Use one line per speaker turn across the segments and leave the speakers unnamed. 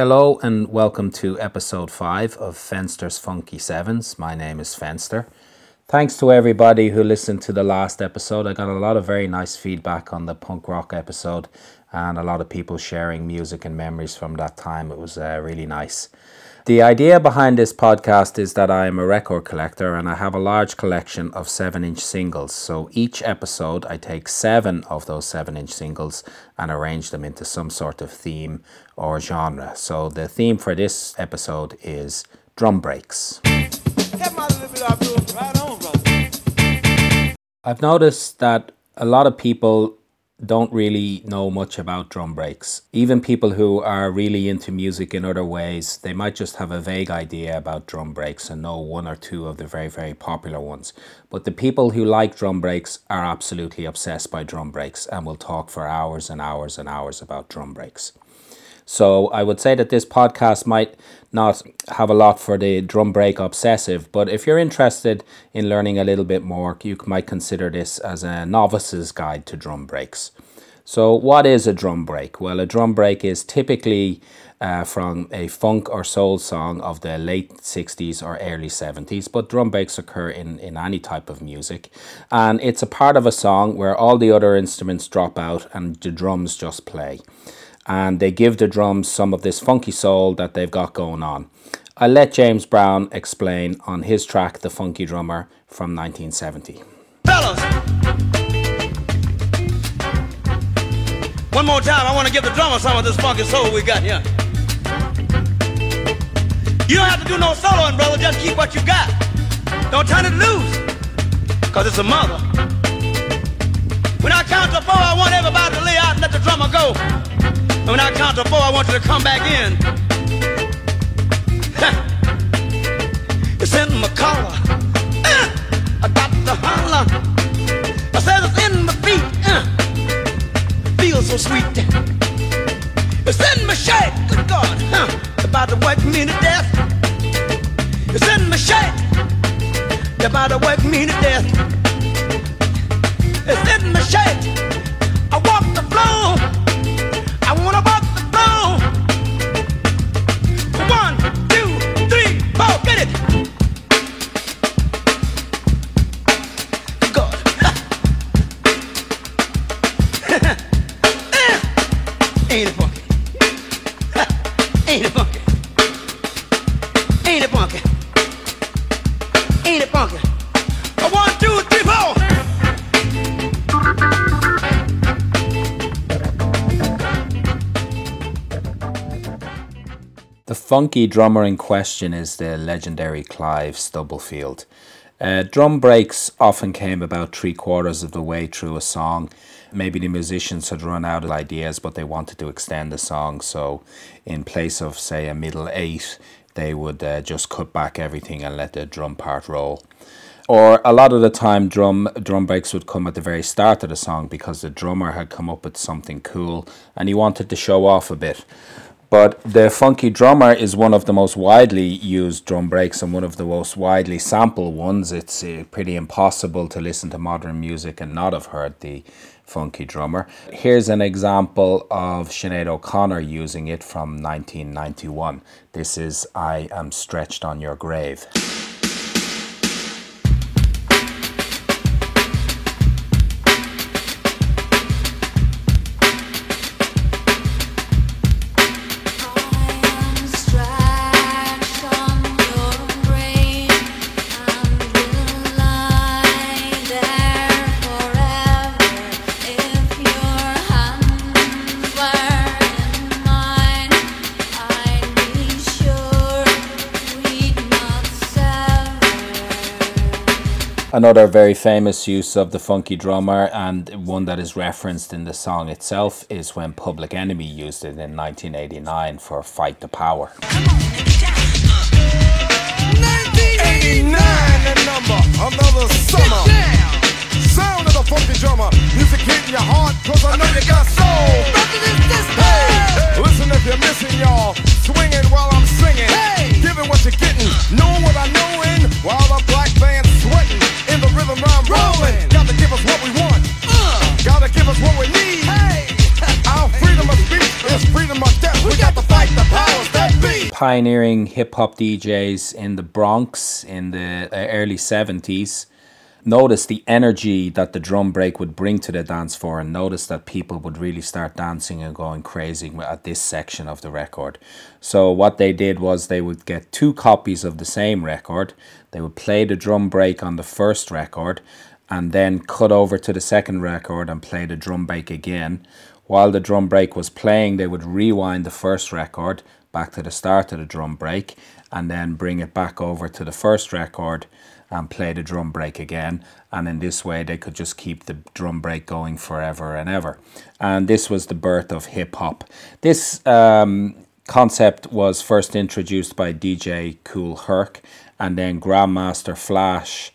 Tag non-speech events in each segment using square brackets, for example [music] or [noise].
Hello and welcome to episode 5 of Fenster's Funky Sevens. My name is Fenster. Thanks to everybody who listened to the last episode. I got a lot of very nice feedback on the punk rock episode and a lot of people sharing music and memories from that time. It was uh, really nice. The idea behind this podcast is that I am a record collector and I have a large collection of 7 inch singles. So each episode, I take seven of those 7 inch singles and arrange them into some sort of theme or genre. So the theme for this episode is drum breaks. I've noticed that a lot of people don't really know much about drum breaks. Even people who are really into music in other ways, they might just have a vague idea about drum breaks and know one or two of the very, very popular ones. But the people who like drum breaks are absolutely obsessed by drum breaks and will talk for hours and hours and hours about drum breaks. So I would say that this podcast might not have a lot for the drum break obsessive, but if you're interested in learning a little bit more, you might consider this as a novice's guide to drum breaks. So, what is a drum break? Well, a drum break is typically uh, from a funk or soul song of the late 60s or early 70s, but drum breaks occur in, in any type of music. And it's a part of a song where all the other instruments drop out and the drums just play and they give the drums some of this funky soul that they've got going on. I'll let James Brown explain on his track The Funky Drummer from 1970. Fellas,
one more time, I want to give the drummer some of this funky soul we got here. You don't have to do no soloing, brother, just keep what you got. Don't turn it loose, because it's a mother. When I count to four, I want everybody to lay out and let the drummer go. And when I count to four, I want you to come back in. it's in my collar. Uh, I got to holler. I said it's in my feet. Uh, feels so sweet. It's in my shape. Good God. About to work me to death. It's in my shape. You're about to wake me to death. It's in my shape.
Funky drummer in question is the legendary Clyde Stubblefield. Uh, drum breaks often came about three quarters of the way through a song. Maybe the musicians had run out of ideas, but they wanted to extend the song. So, in place of, say, a middle eight, they would uh, just cut back everything and let the drum part roll. Or a lot of the time, drum drum breaks would come at the very start of the song because the drummer had come up with something cool and he wanted to show off a bit. But the funky drummer is one of the most widely used drum breaks and one of the most widely sampled ones. It's uh, pretty impossible to listen to modern music and not have heard the funky drummer. Here's an example of Sinead O'Connor using it from 1991. This is I Am Stretched on Your Grave. Another very famous use of the funky drummer and one that is referenced in the song itself is when Public Enemy used it in 1989 for Fight the Power. 1989, the number, another summer. Sound of the funky drummer, music hitting your heart, cause I know you got soul. Hey, listen if you're missing y'all, swinging while I'm singing, hey. giving what you're getting, knowing what I know in, while the black band's sweating in the rhythm I'm rolling. Gotta give us what we want. Uh. Gotta give us what we need. Hey. [laughs] Our freedom of speech is freedom of death. We, we got, got to fight the powers pioneering hip hop DJs in the Bronx in the uh, early 70s noticed the energy that the drum break would bring to the dance floor and notice that people would really start dancing and going crazy at this section of the record. So what they did was they would get two copies of the same record. They would play the drum break on the first record and then cut over to the second record and play the drum break again. While the drum break was playing, they would rewind the first record back to the start of the drum break and then bring it back over to the first record and play the drum break again. And in this way, they could just keep the drum break going forever and ever. And this was the birth of hip hop. This um, concept was first introduced by DJ Kool Herc and then Grandmaster Flash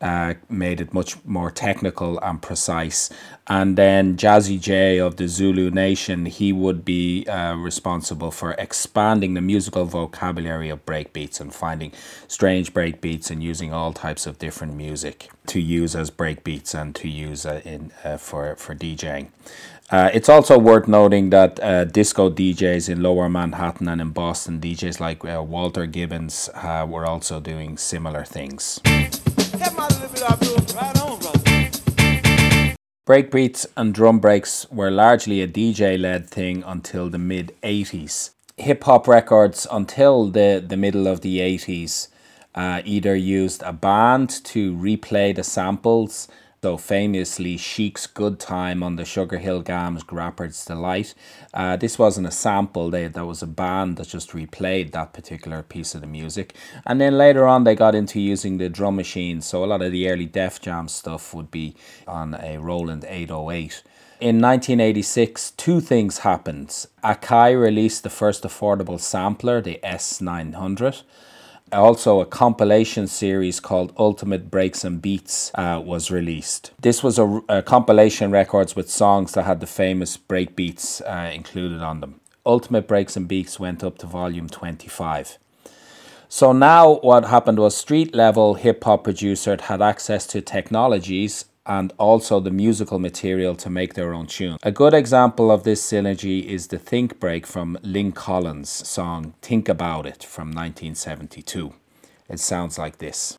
uh, made it much more technical and precise. And then Jazzy Jay of the Zulu Nation, he would be uh, responsible for expanding the musical vocabulary of breakbeats and finding strange breakbeats and using all types of different music to use as breakbeats and to use uh, in uh, for for DJing. Uh, it's also worth noting that uh, disco DJs in Lower Manhattan and in Boston, DJs like uh, Walter Gibbons uh, were also doing similar things. Breakbeats and drum breaks were largely a DJ led thing until the mid 80s. Hip hop records until the, the middle of the 80s uh, either used a band to replay the samples so famously, Chic's Good Time on the Sugar Hill Gang Rapper's Delight. Uh, this wasn't a sample, they, that was a band that just replayed that particular piece of the music. And then later on, they got into using the drum machine. So a lot of the early Def Jam stuff would be on a Roland 808. In 1986, two things happened. Akai released the first affordable sampler, the S900 also, a compilation series called Ultimate Breaks and Beats uh, was released. This was a, a, compilation records with songs that had the famous break beats uh, included on them. Ultimate Breaks and Beats went up to volume 25. So now what happened was street level hip hop producers had access to technologies and also the musical material to make their own tune. A good example of this synergy is the Think Break from Lyn Collins' song Think About It from 1972. It sounds like this.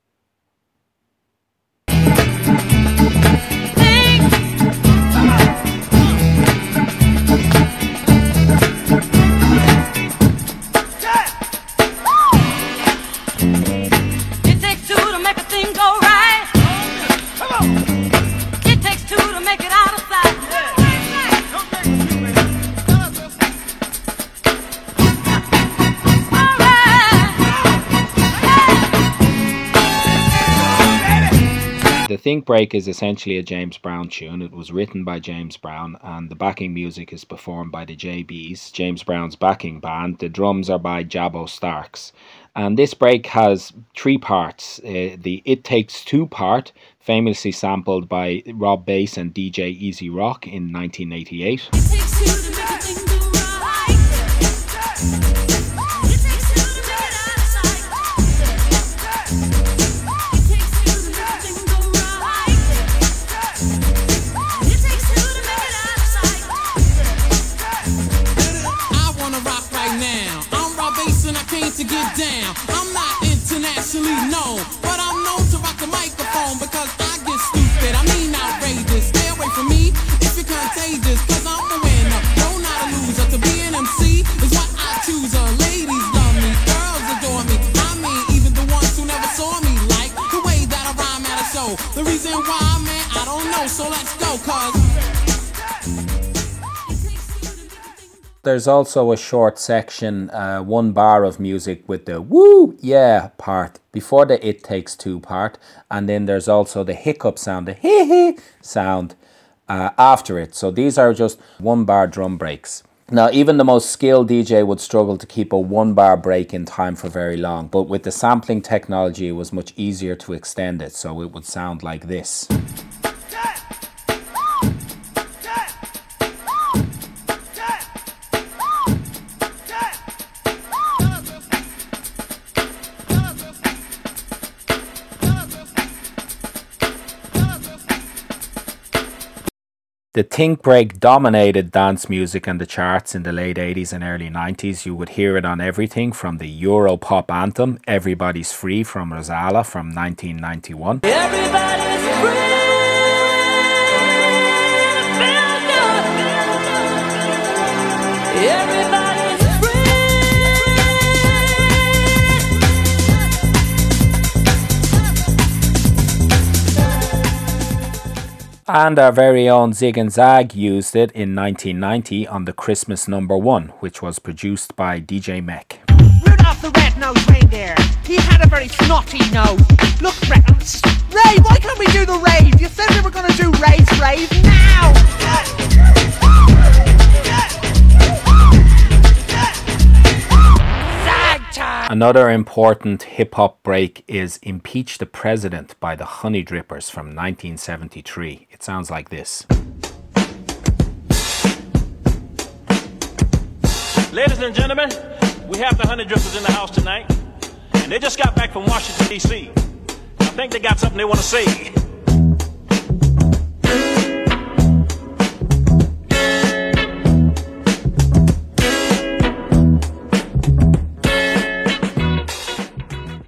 Break is essentially a James Brown tune. It was written by James Brown, and the backing music is performed by the JBs, James Brown's backing band. The drums are by Jabo Starks. And this break has three parts. Uh, the It Takes Two part, famously sampled by Rob Base and DJ E-Z Rock in 1988. There's also a short section, uh, one bar of music with the woo yeah part before the it takes two part, and then there's also the hiccup sound, the hee hee sound uh, after it. So these are just one bar drum breaks. Now, even the most skilled DJ would struggle to keep a one bar break in time for very long, but with the sampling technology, it was much easier to extend it, so it would sound like this. The Think Break dominated dance music and the charts in the late 80s and early 90s. You would hear it on everything from the Euro pop anthem Everybody's Free from Rozalla from 1991. And our very own Zig and Zag used it in 1990 on the Christmas number one, which was produced by DJ Mek.
Rudolph the red-nosed reindeer, he had a very snotty nose. Look, Ray, why can't we do the rave? You said we were going to do race rave now!
Another important hip hop break is Impeach the President by the Honey Drippers from 1973. It sounds like this.
Ladies and gentlemen, we have the Honey Drippers in the house tonight, and they just got back from Washington, D.C. I think they got something they want to say.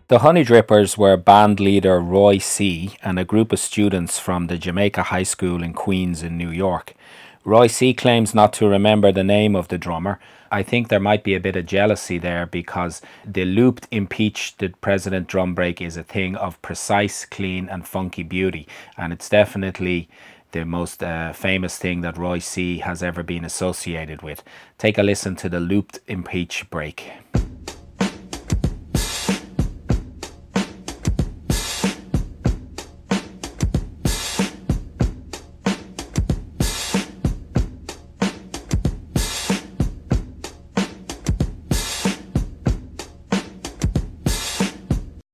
The Honey Drippers were band leader Roy C. and a group of students from the Jamaica High School in Queens in New York. Roy C. claims not to remember the name of the drummer. I think there might be a bit of jealousy there because the looped impeach the president drum break is a thing of precise, clean, and funky beauty, and it's definitely the most uh, famous thing that Roy C. has ever been associated with. Take a listen to the looped impeach break.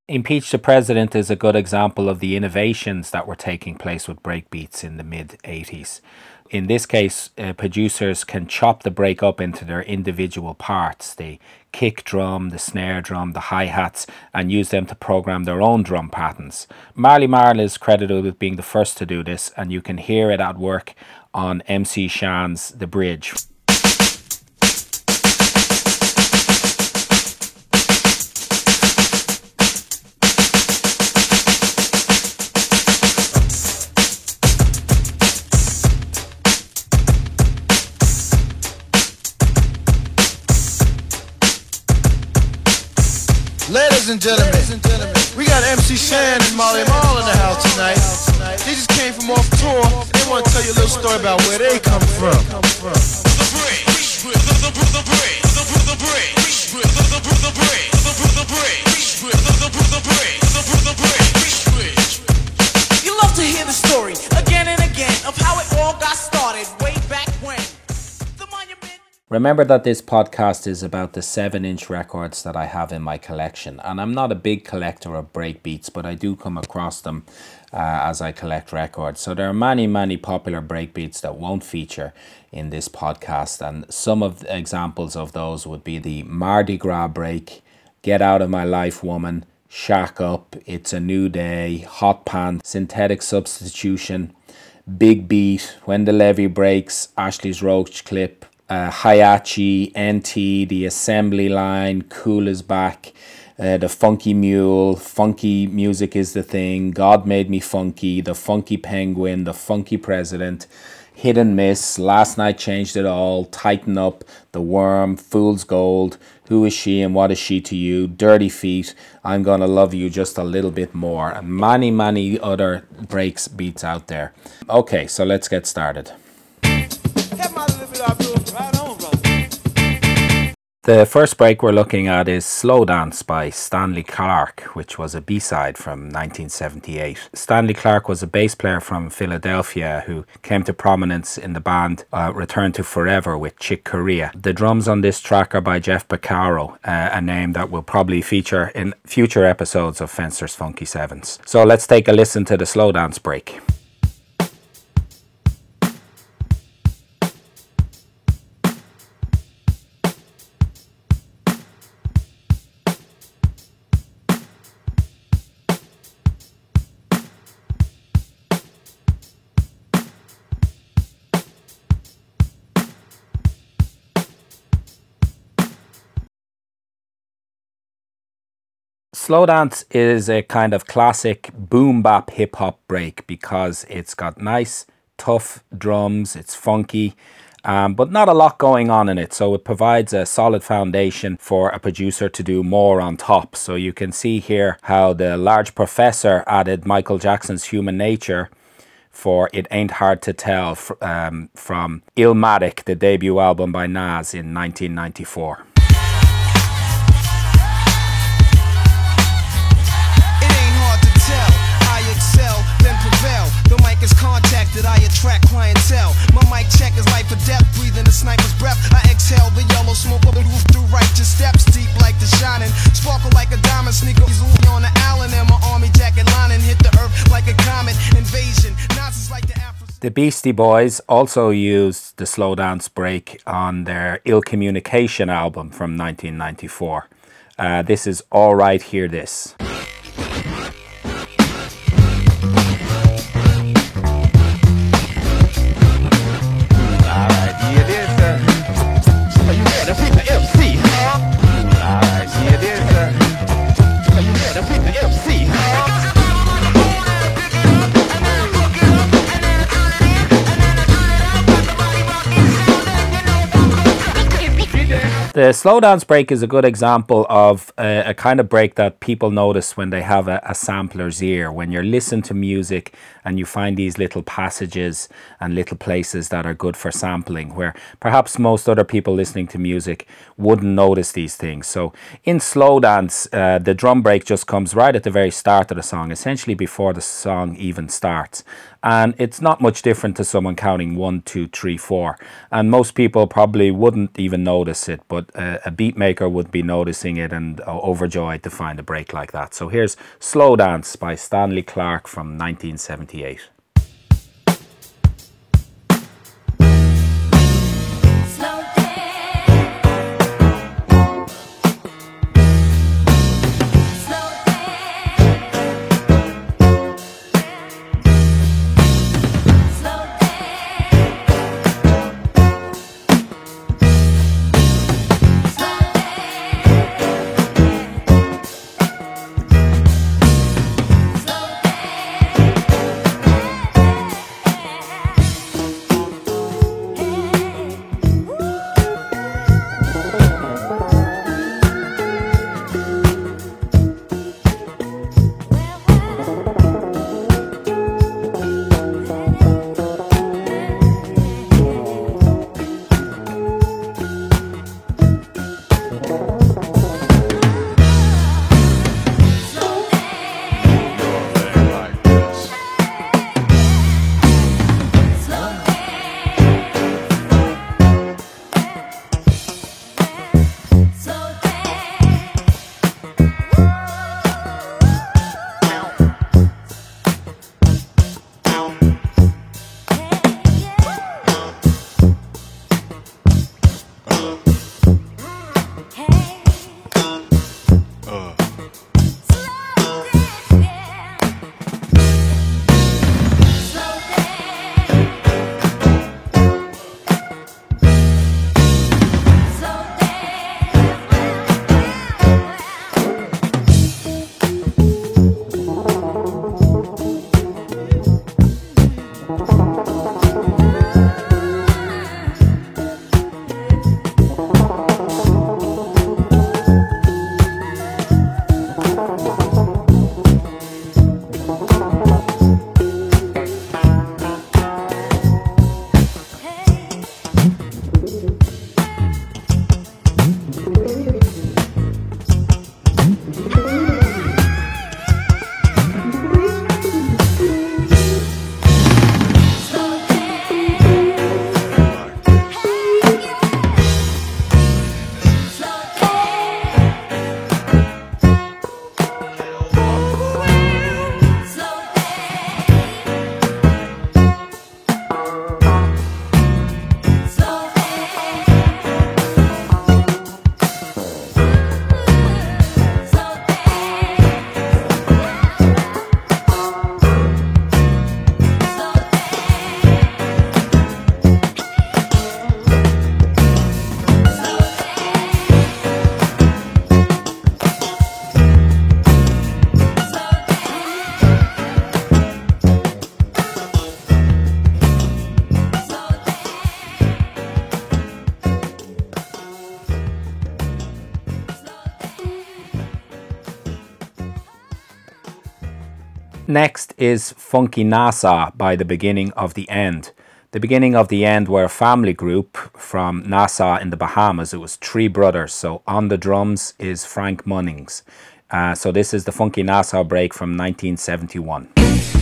Impeach the President is a good example of the innovations that were taking place with breakbeats in the mid 80s. In this case, uh, producers can chop the break up into their individual parts the kick drum, the snare drum, the hi hats, and use them to program their own drum patterns. Marley Marl is credited with being the first to do this, and you can hear it at work on MC Shan's The Bridge.
Ladies and gentlemen, we got MC Shan and Marley Marl in the house tonight. They just came from off tour. They want to tell you a little story about where they come from.
You love to hear the story again and again of how it all got started way back.
Remember that this podcast is about the 7 inch records that I have in my collection. And I'm not a big collector of breakbeats, but I do come across them uh, as I collect records. So there are many, many popular breakbeats that won't feature in this podcast. And some of the examples of those would be the Mardi Gras break, Get Out of My Life Woman, Shack Up, It's a New Day, Hot Pan, Synthetic Substitution, Big Beat, When the Levee Breaks, Ashley's Roach Clip, uh, Hihache, NT, The Assembly Line, Kool is Back, uh, The Funky Mule, Funky Music is the Thing, God Made Me Funky, The Funky Penguin, The Funky President, Hit and Miss, Last Night Changed It All, Tighten Up, The Worm, Fool's Gold, Who is She and What is She to You, Dirty Feet, I'm Gonna Love You Just a Little Bit More, and many, many other breaks beats out there. Okay, so let's get started. The first break we're looking at is Slow Dance by Stanley Clarke, which was a B side from 1978. Stanley Clarke was a bass player from Philadelphia who came to prominence in the band uh, Return to Forever with Chick Corea. The drums on this track are by Jeff Porcaro, uh, a name that will probably feature in future episodes of Fenster's Funky Sevens. So let's take a listen to the Slow Dance break. Slow dance is a kind of classic boom bap hip hop break because it's got nice, tough drums, it's funky, um, but not a lot going on in it. So it provides a solid foundation for a producer to do more on top. So you can see here how the large professor added Michael Jackson's Human Nature for It Ain't Hard to Tell um, from Illmatic, the debut album by Nas in 1994. Beastie Boys also used the slow dance break on their Ill Communication album from 1994. Uh, this is Alright Hear This. The slow dance break is a good example of a, a kind of break that people notice when they have a, a, sampler's ear. When you're listening to music and you find these little passages and little places that are good for sampling, where perhaps most other people listening to music wouldn't notice these things. So in slow dance, uh, the drum break just comes right at the very start of the song, essentially before the song even starts and it's not much different to someone counting one, two, three, four. And most people probably wouldn't even notice it, but a, a beat maker would be noticing it and uh, overjoyed to find a break like that. So here's Slow Dance by Stanley Clarke from 1978. Next is Funky Nassau by The Beginning of the End. The Beginning of the End were a family group from Nassau in the Bahamas. It was three brothers. So on the drums is Frank Munnings. Uh, so this is the Funky Nassau break from 1971.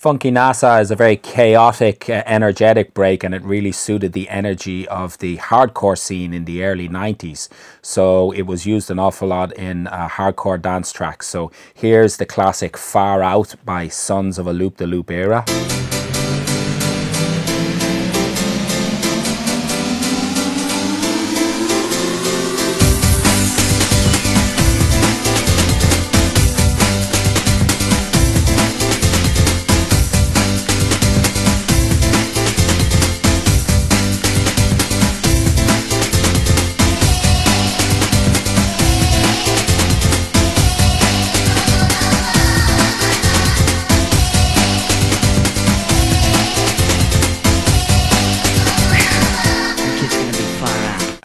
Funky Nassau is a very chaotic, uh, energetic break, and it really suited the energy of the hardcore scene in the early 90s. So it was used an awful lot in uh, hardcore dance tracks. So here's the classic Far Out by Sonz of a Loop Da Loop Era.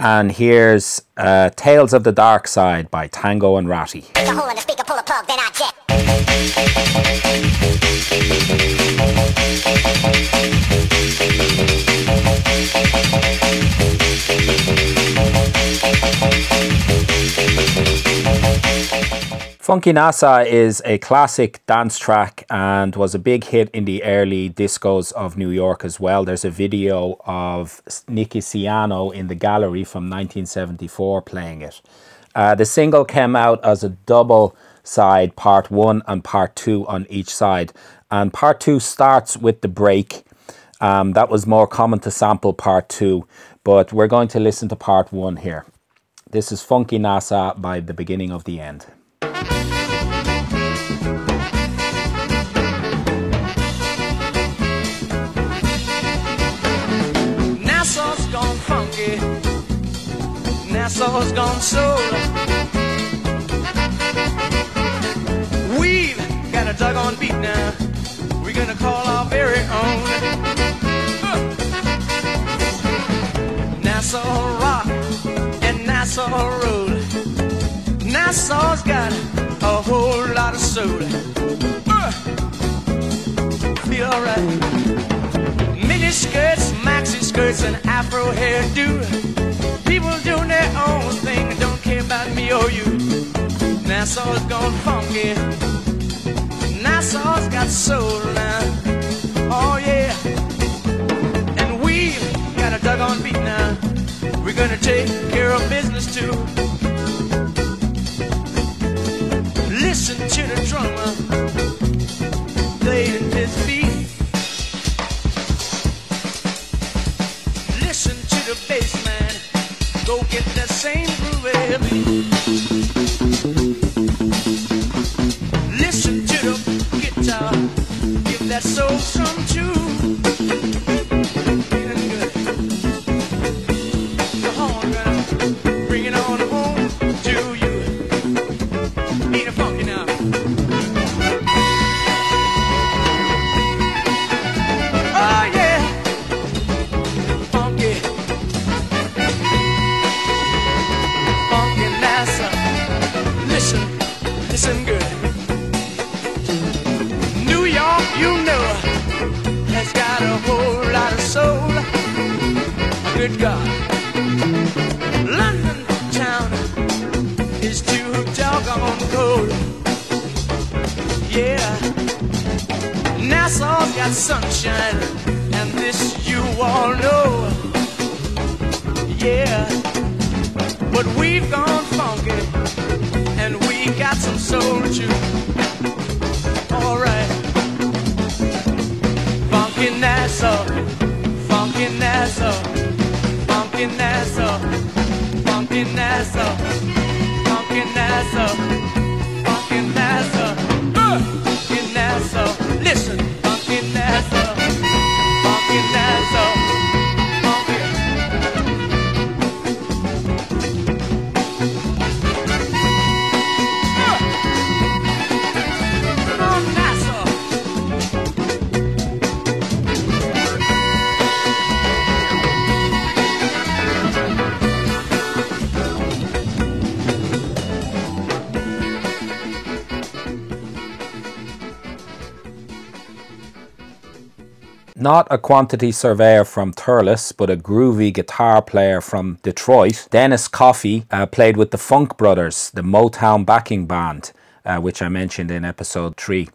And here's uh, Tales of the Dark Side by Tango and Ratty. Funky Nassau is a classic dance track and was a big hit in the early discos of New York as well. There's a video of Nicky Siano in the gallery from 1974 playing it. Uh, the single came out as a double side, part one and part two on each side. And part two starts with the break. Um, that was more common to sample part two, but we're going to listen to part one here. This is Funky Nassau by the beginning of the end.
Nassau's gone funky. Nassau's gone soul. We've got a doggone beat now. We're gonna call our very own. Uh. Nassau rock and Nassau roll. Nassau's got a whole lot of soul. Uh. Feel alright. Mini skirts, maxi skirts, and afro hairdo. People doing their own thing and don't care about me or you. Nassau's gone funky. Nassau's got soul now. Oh yeah. And we got a doggone beat now. We're gonna take care of business too. Listen to the drummer London town is too doggone cold. Yeah. Nassau's got sunshine, and this you all know. Yeah, but we've gone funky, and we got some soul too. Alright, funky Nassau, funky Nassau, funky Nassau, funky Nassau, funky Nassau, funky
Not a quantity surveyor from Thurles, but a groovy guitar player from Detroit, Dennis Coffey uh, played with the Funk Brothers, the Motown backing band, uh, which I mentioned in episode 3.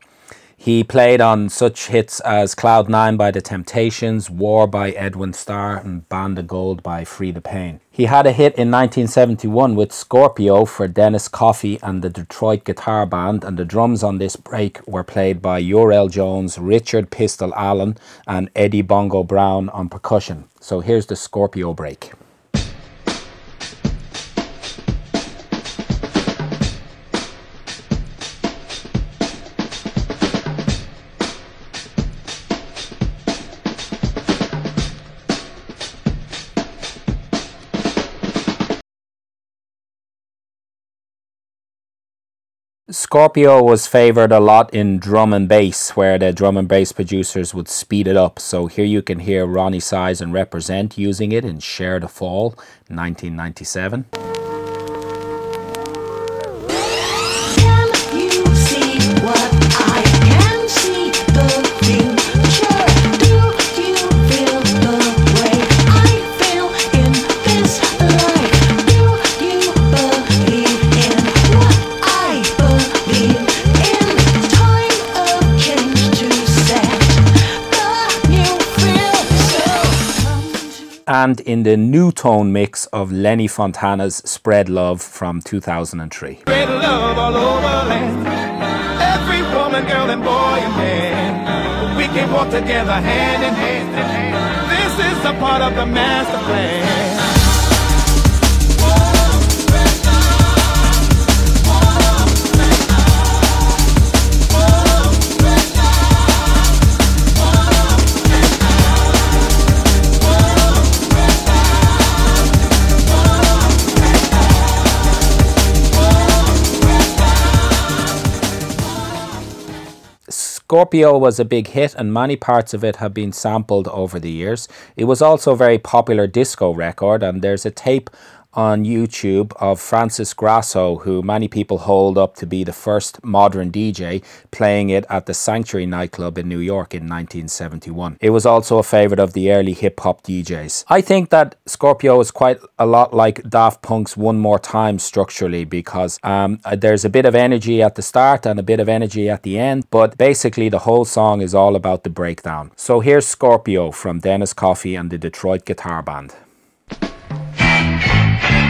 He played on such hits as Cloud Nine by The Temptations, War by Edwin Starr, and Band of Gold by Freda Payne. He had a hit in 1971 with Scorpio for Dennis Coffey and the Detroit Guitar Band, and the drums on this break were played by Uriel Jones, Richard Pistol Allen, and Eddie Bongo Brown on percussion. So here's the Scorpio break. Scorpio was favored a lot in drum and bass, where the drum and bass producers would speed it up. So here you can hear Roni Size and Reprazent using it in Share the Fall, 1997. And in the new tone mix of Lenny Fontana's Spread Love from 2003.
Spread love all over land. Every woman, girl, and boy and man. We can walk together hand hand. This is a part of the master plan.
Scorpio was a big hit, and many parts of it have been sampled over the years. It was also a very popular disco record, and there's a tape on YouTube of Francis Grasso, who many people hold up to be the first modern DJ, playing it at the Sanctuary nightclub in New York in 1971. It was also a favorite of the early hip hop DJs. I think that Scorpio is quite a lot like Daft Punk's One More Time structurally because um, uh, there's a bit of energy at the start and a bit of energy at the end, but basically the whole song is all about the breakdown. So here's Scorpio from Dennis Coffey and the Detroit Guitar Band. Thank you.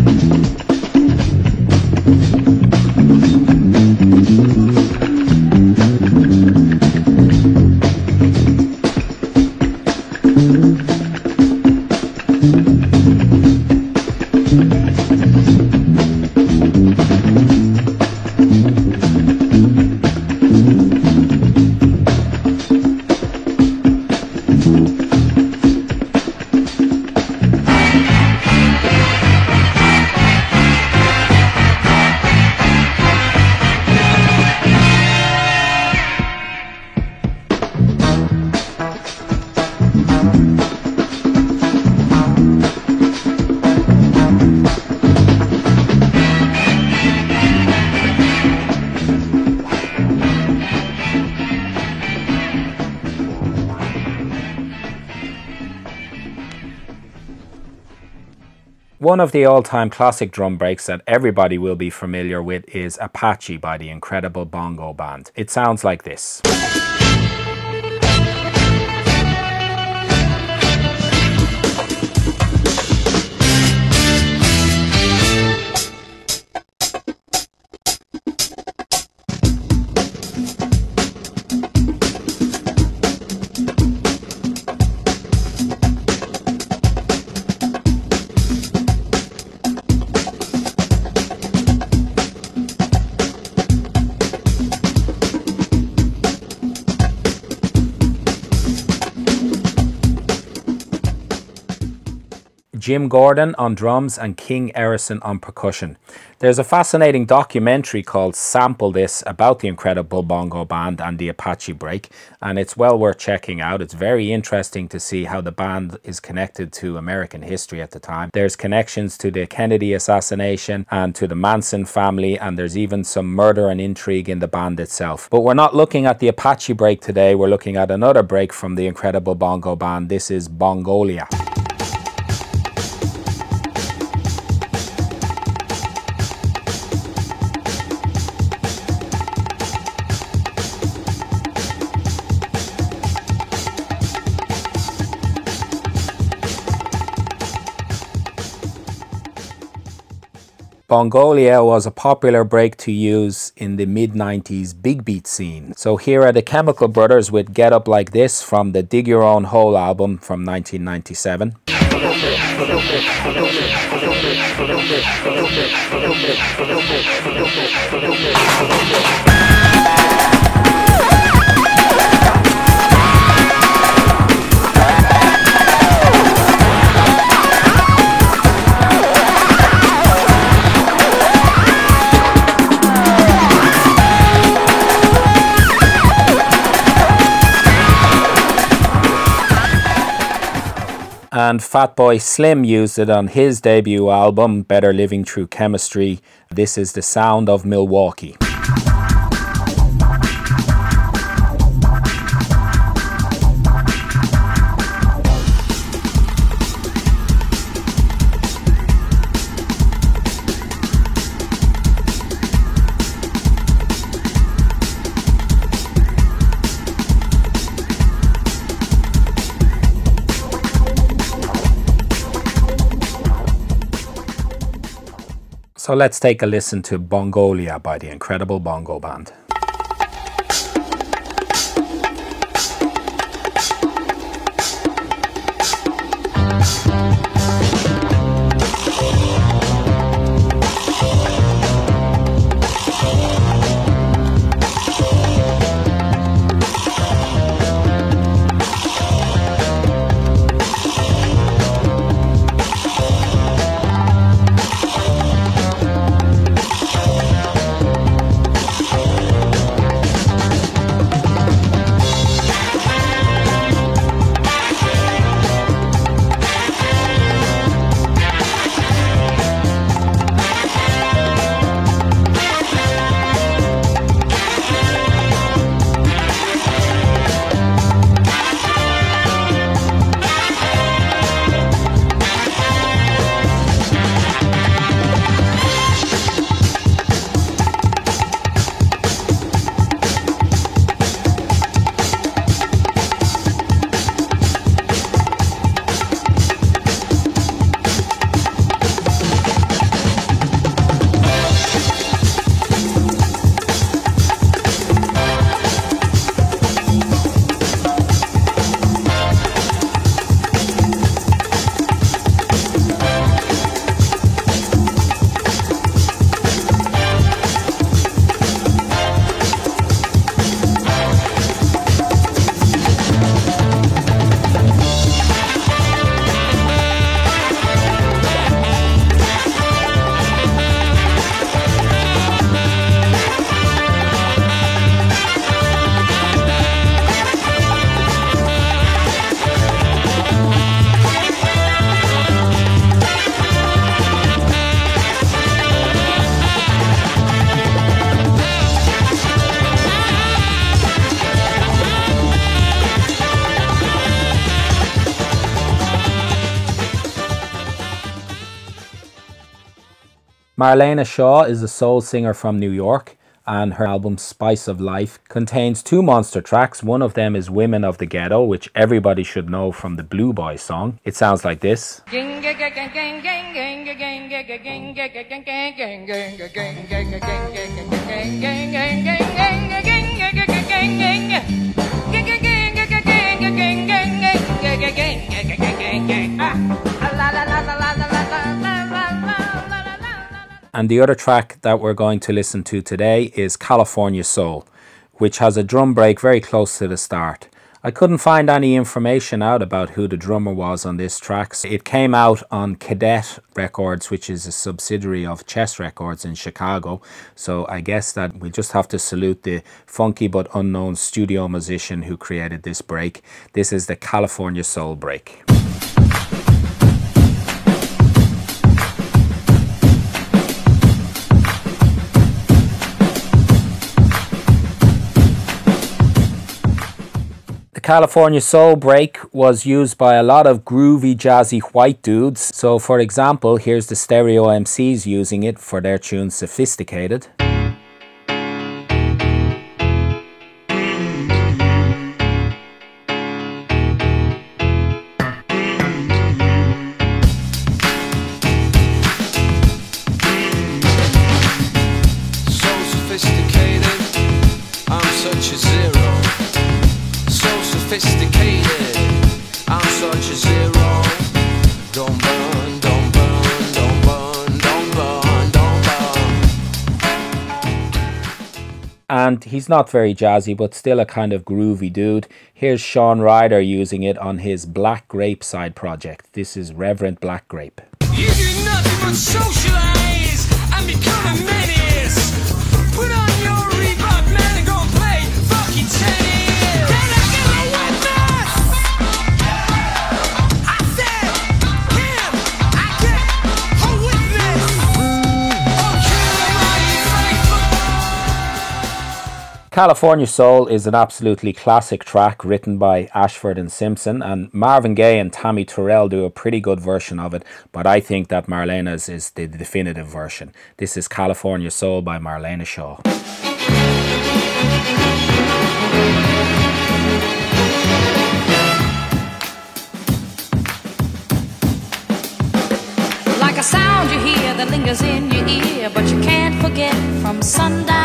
One of the all time classic drum breaks that everybody will be familiar with is Apache by the Incredible Bongo Band. It sounds like this. Jim Gordon on drums and King Errisson on percussion. There's a fascinating documentary called Sample This about the Incredible Bongo Band and the Apache Break, and it's well worth checking out. It's very interesting to see how the band is connected to American history at the time. There's connections to the Kennedy assassination and to the Manson family, and there's even some murder and intrigue in the band itself. But we're not looking at the Apache Break today, we're looking at another break from the Incredible Bongo Band. This is Bongolia. Bongolia was a popular break to use in the mid 90s big beat scene. So here are the Chemical Brothers with Get Up Like This from the Dig Your Own Hole album from 1997. [laughs] and Fatboy Slim used it on his debut album, Better Living Through Chemistry. This is the sound of Milwaukee. So let's take a listen to Bongolia by the incredible Bongo Band. Marlena Shaw is a soul singer from New York, and her album Spice of Life contains two monster tracks. One of them is Women of the Ghetto, which everybody should know from the Blue Boy song. It sounds like this. And the other track that we're going to listen to today is California Soul, which has a drum break very close to the start. I couldn't find any information out about who the drummer was on this track. It came out on Cadet Records, which is a subsidiary of Chess Records in Chicago. So I guess that we just have to salute the funky but unknown studio musician who created this break. This is the California Soul break. California Soul break was used by a lot of groovy, jazzy white dudes. So, for example, here's the Stereo MCs using it for their tune Sophisticated. And he's not very jazzy, but still a kind of groovy dude. Here's Shaun Ryder using it on his Black Grape side project. This is Reverend Black Grape. California Soul is an absolutely classic track written by Ashford and Simpson, and Marvin Gaye and Tammy Terrell do a pretty good version of it, but I think that Marlena's is the definitive version. This is California Soul by Marlena Shaw.
Like a sound you hear that lingers in your ear, but you can't forget from sundown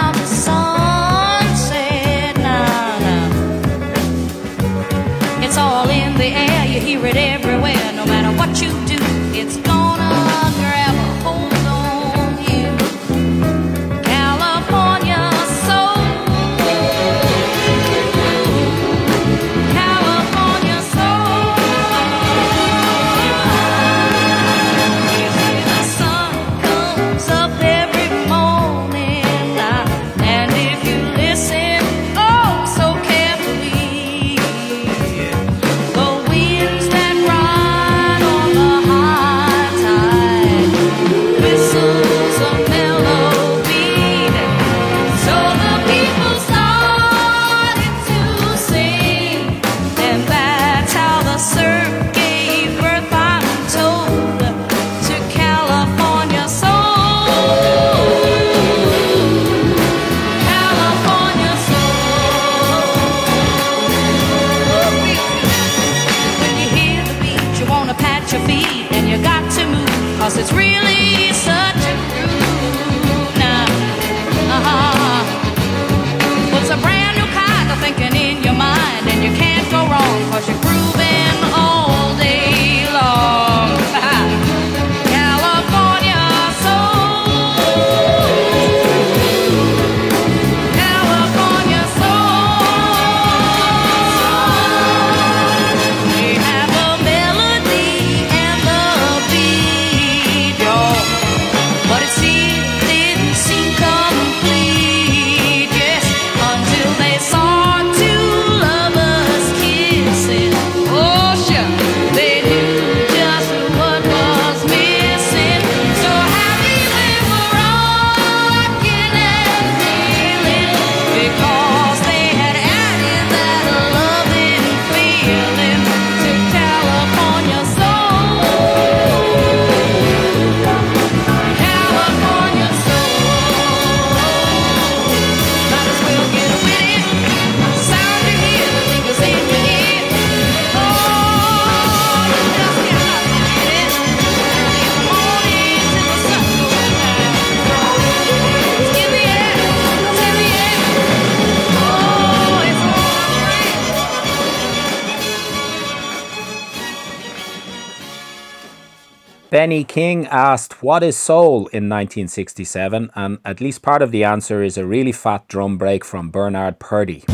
Benny King asked, What is soul in 1967? And at least part of the answer is a really fat drum break from Bernard Purdie.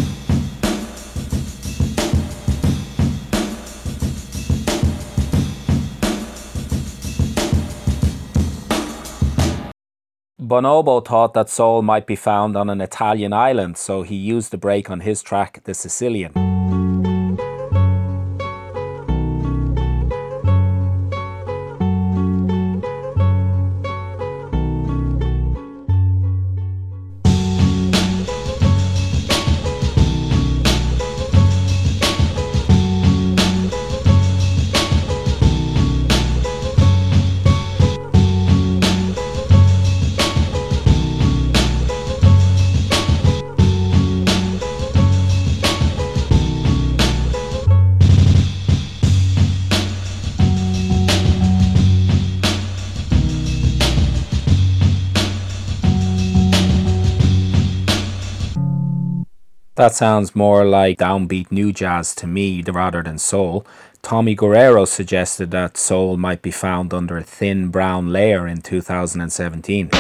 Bonobo thought that soul might be found on an Italian island, so he used the break on his track, The Sicilian. That sounds more like downbeat new jazz to me rather than soul. Tommy Guerrero suggested that soul might be found under a thin brown layer in 2017.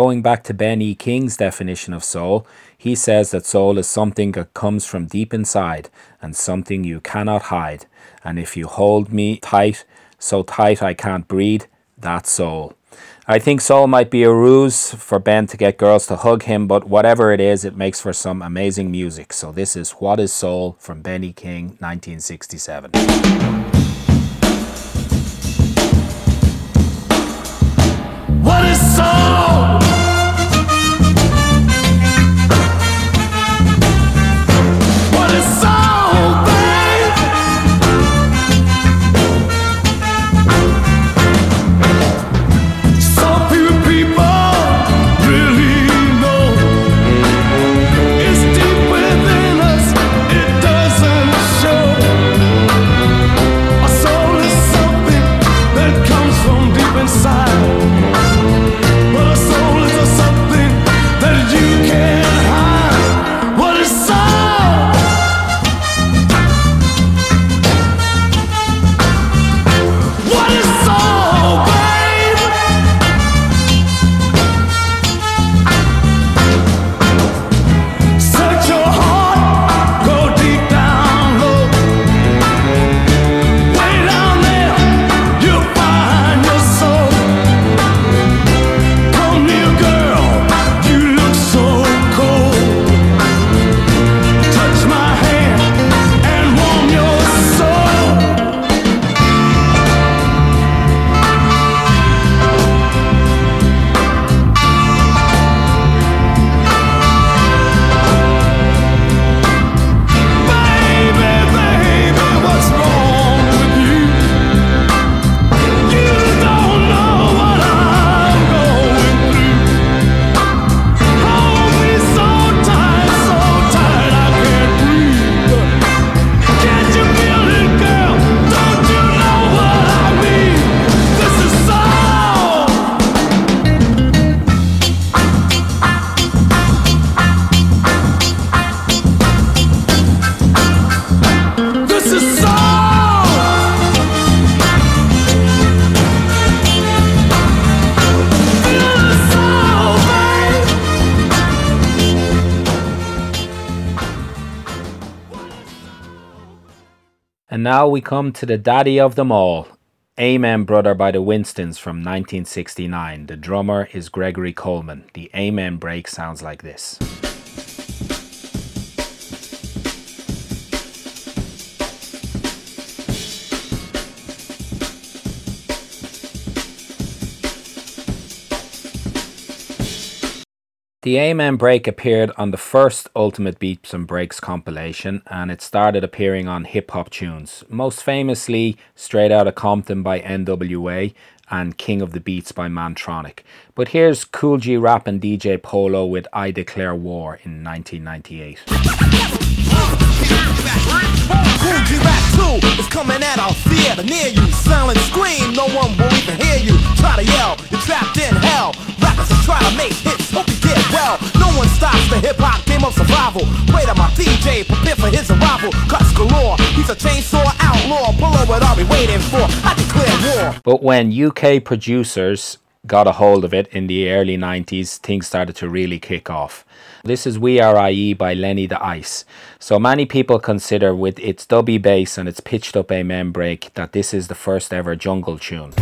Going back to Ben E. King's definition of soul, he says that soul is something that comes from deep inside and something you cannot hide. And if you hold me tight, so tight I can't breathe, that's soul. I think soul might be a ruse for Ben to get girls to hug him, but whatever it is, it makes for some amazing music. So this is What is Soul from Benny King, 1967.
What is soul? And
now we come to the daddy of them all. Amen Brother by the Winstons from 1969. The drummer is Gregory Coleman. The Amen break sounds like this. The Amen Break appeared on the first Ultimate Beats and Breaks compilation and it started appearing on hip hop tunes, most famously Straight Outta Compton by NWA and King of the Beats by Mantronix. But here's Kool G Rap and DJ Polo with I Declare War in 1998.
G Rap 2 is coming at our theater near you. Silent scream, no one will even hear you. Try to yell, you're trapped in hell. Rappers are trying to make hits, hope you get well. No one stops the hip hop game of survival. Wait on my DJ, prepare for his arrival. Cuts galore, he's a chainsaw outlaw. What waiting for? I declare war.
But when UK producers got a hold of it in the early 90s, things started to really kick off. This is We Are IE by Lennie De Ice. So many people consider with its dubby bass and its pitched up amen break that this is the first ever jungle tune.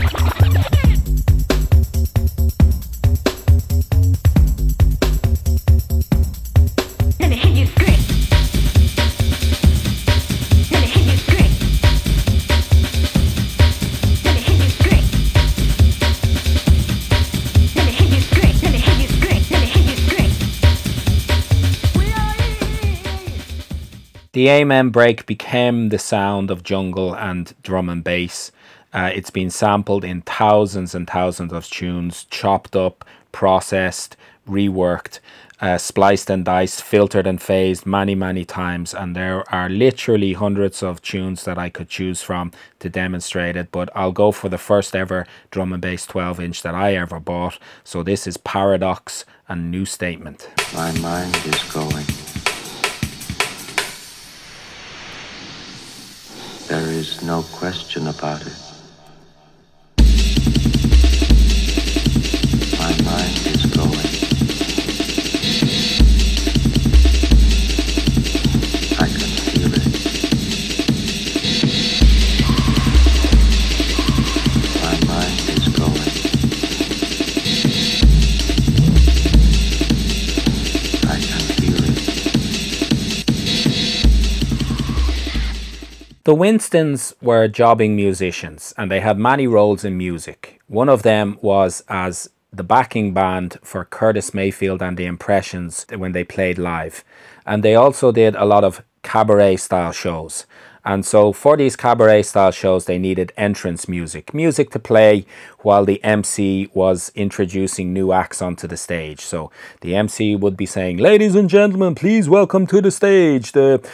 The Amen break became the sound of jungle and drum and bass. Uh, it's been sampled in thousands and thousands of tunes, chopped up, processed, reworked, uh, spliced and diced, filtered and phased many, many times. And there are literally hundreds of tunes that I could choose from to demonstrate it. But I'll go for the first ever drum and bass 12 inch that I ever bought. So this is Paradox and New Statement.
My mind is going. There is no question about it.
The Winstons were jobbing musicians and they had many roles in music. One of them was as the backing band for Curtis Mayfield and the Impressions when they played live. And they also did a lot of cabaret style shows. And so for these cabaret style shows, they needed entrance music, music to play while the MC was introducing new acts onto the stage. So the MC would be saying, Ladies and gentlemen, please welcome to the stage the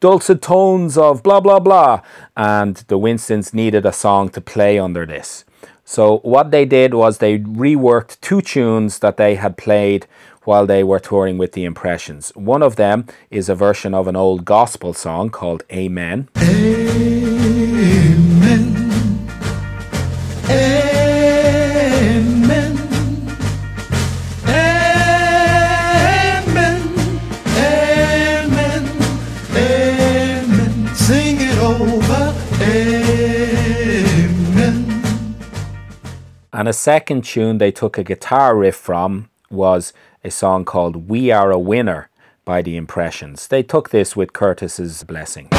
dulcet tones of blah blah blah and the winstons needed a song to play under this. So what they did was they reworked two tunes that they had played while they were touring with the impressions. One of them is a version of an old gospel song called amen. And a second tune they took a guitar riff from was a song called we are a winner by the impressions. They took this with curtis's blessing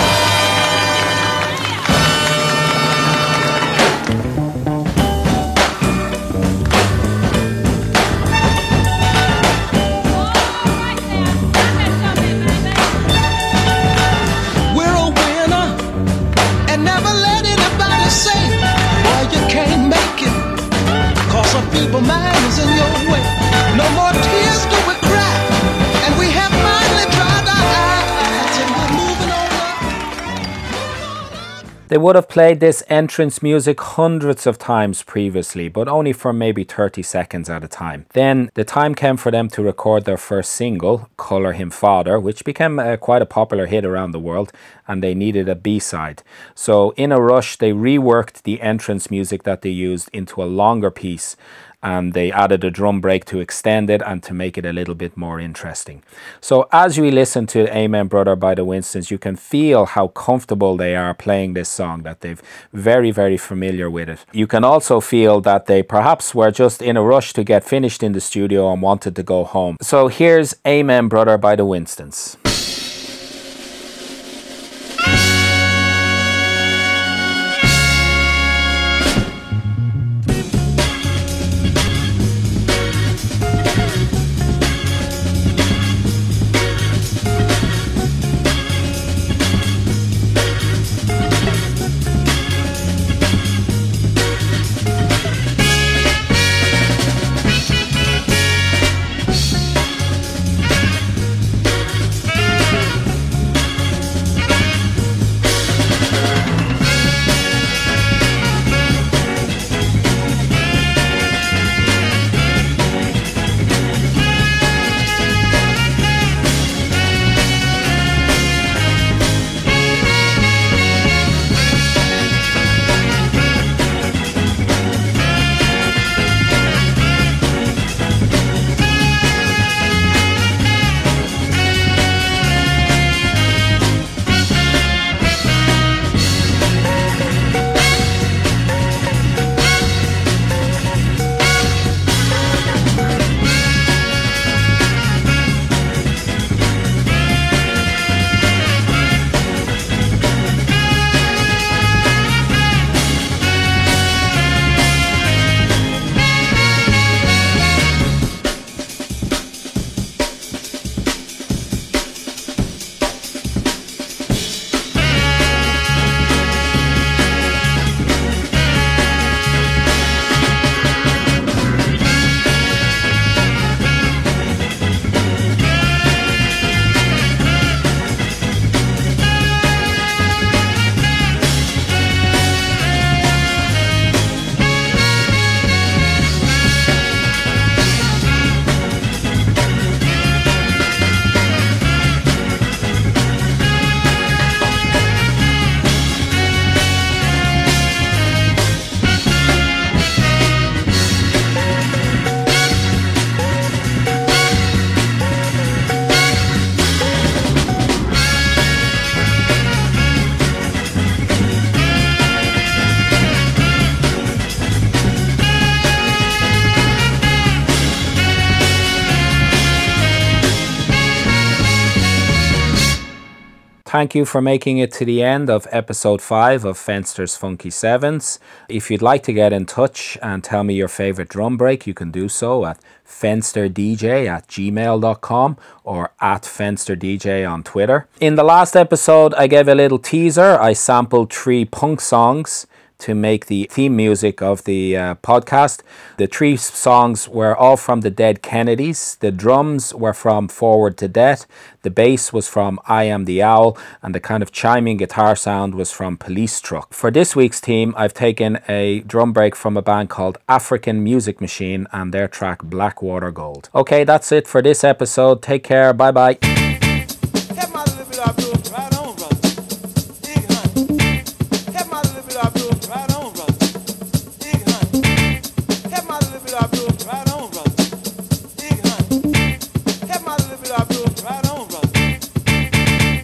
They would have played this entrance music hundreds of times previously, but only for maybe 30 seconds at a time. Then the time came for them to record their first single, Colour Him Father, which became uh, quite a popular hit around the world, and they needed a B side. So, in a rush, they reworked the entrance music that they used into a longer piece and they added a drum break to extend it and to make it a little bit more interesting. So as we listen to Amen Brother by the Winstons, you can feel how comfortable they are playing this song, that they've very, very familiar with it. You can also feel that they perhaps were just in a rush to get finished in the studio and wanted to go home. So here's Amen Brother by the Winstons. Thank you for making it to the end of episode 5 of Fenster's Funky Sevens. If you'd like to get in touch and tell me your favorite drum break, you can do so at fensterdj at gmail.com or at fensterdj on Twitter. In the last episode, I gave a little teaser. I sampled three punk songs to make the theme music of the uh, podcast. The three songs were all from the Dead Kennedys. The drums were from Forward to Death. The bass was from I Am the Owl, and the kind of chiming guitar sound was from Police Truck. For this week's theme, I've taken a drum break from a band called African Music Machine and their track Blackwater Gold. Okay, that's it for this episode. Take care. Bye bye.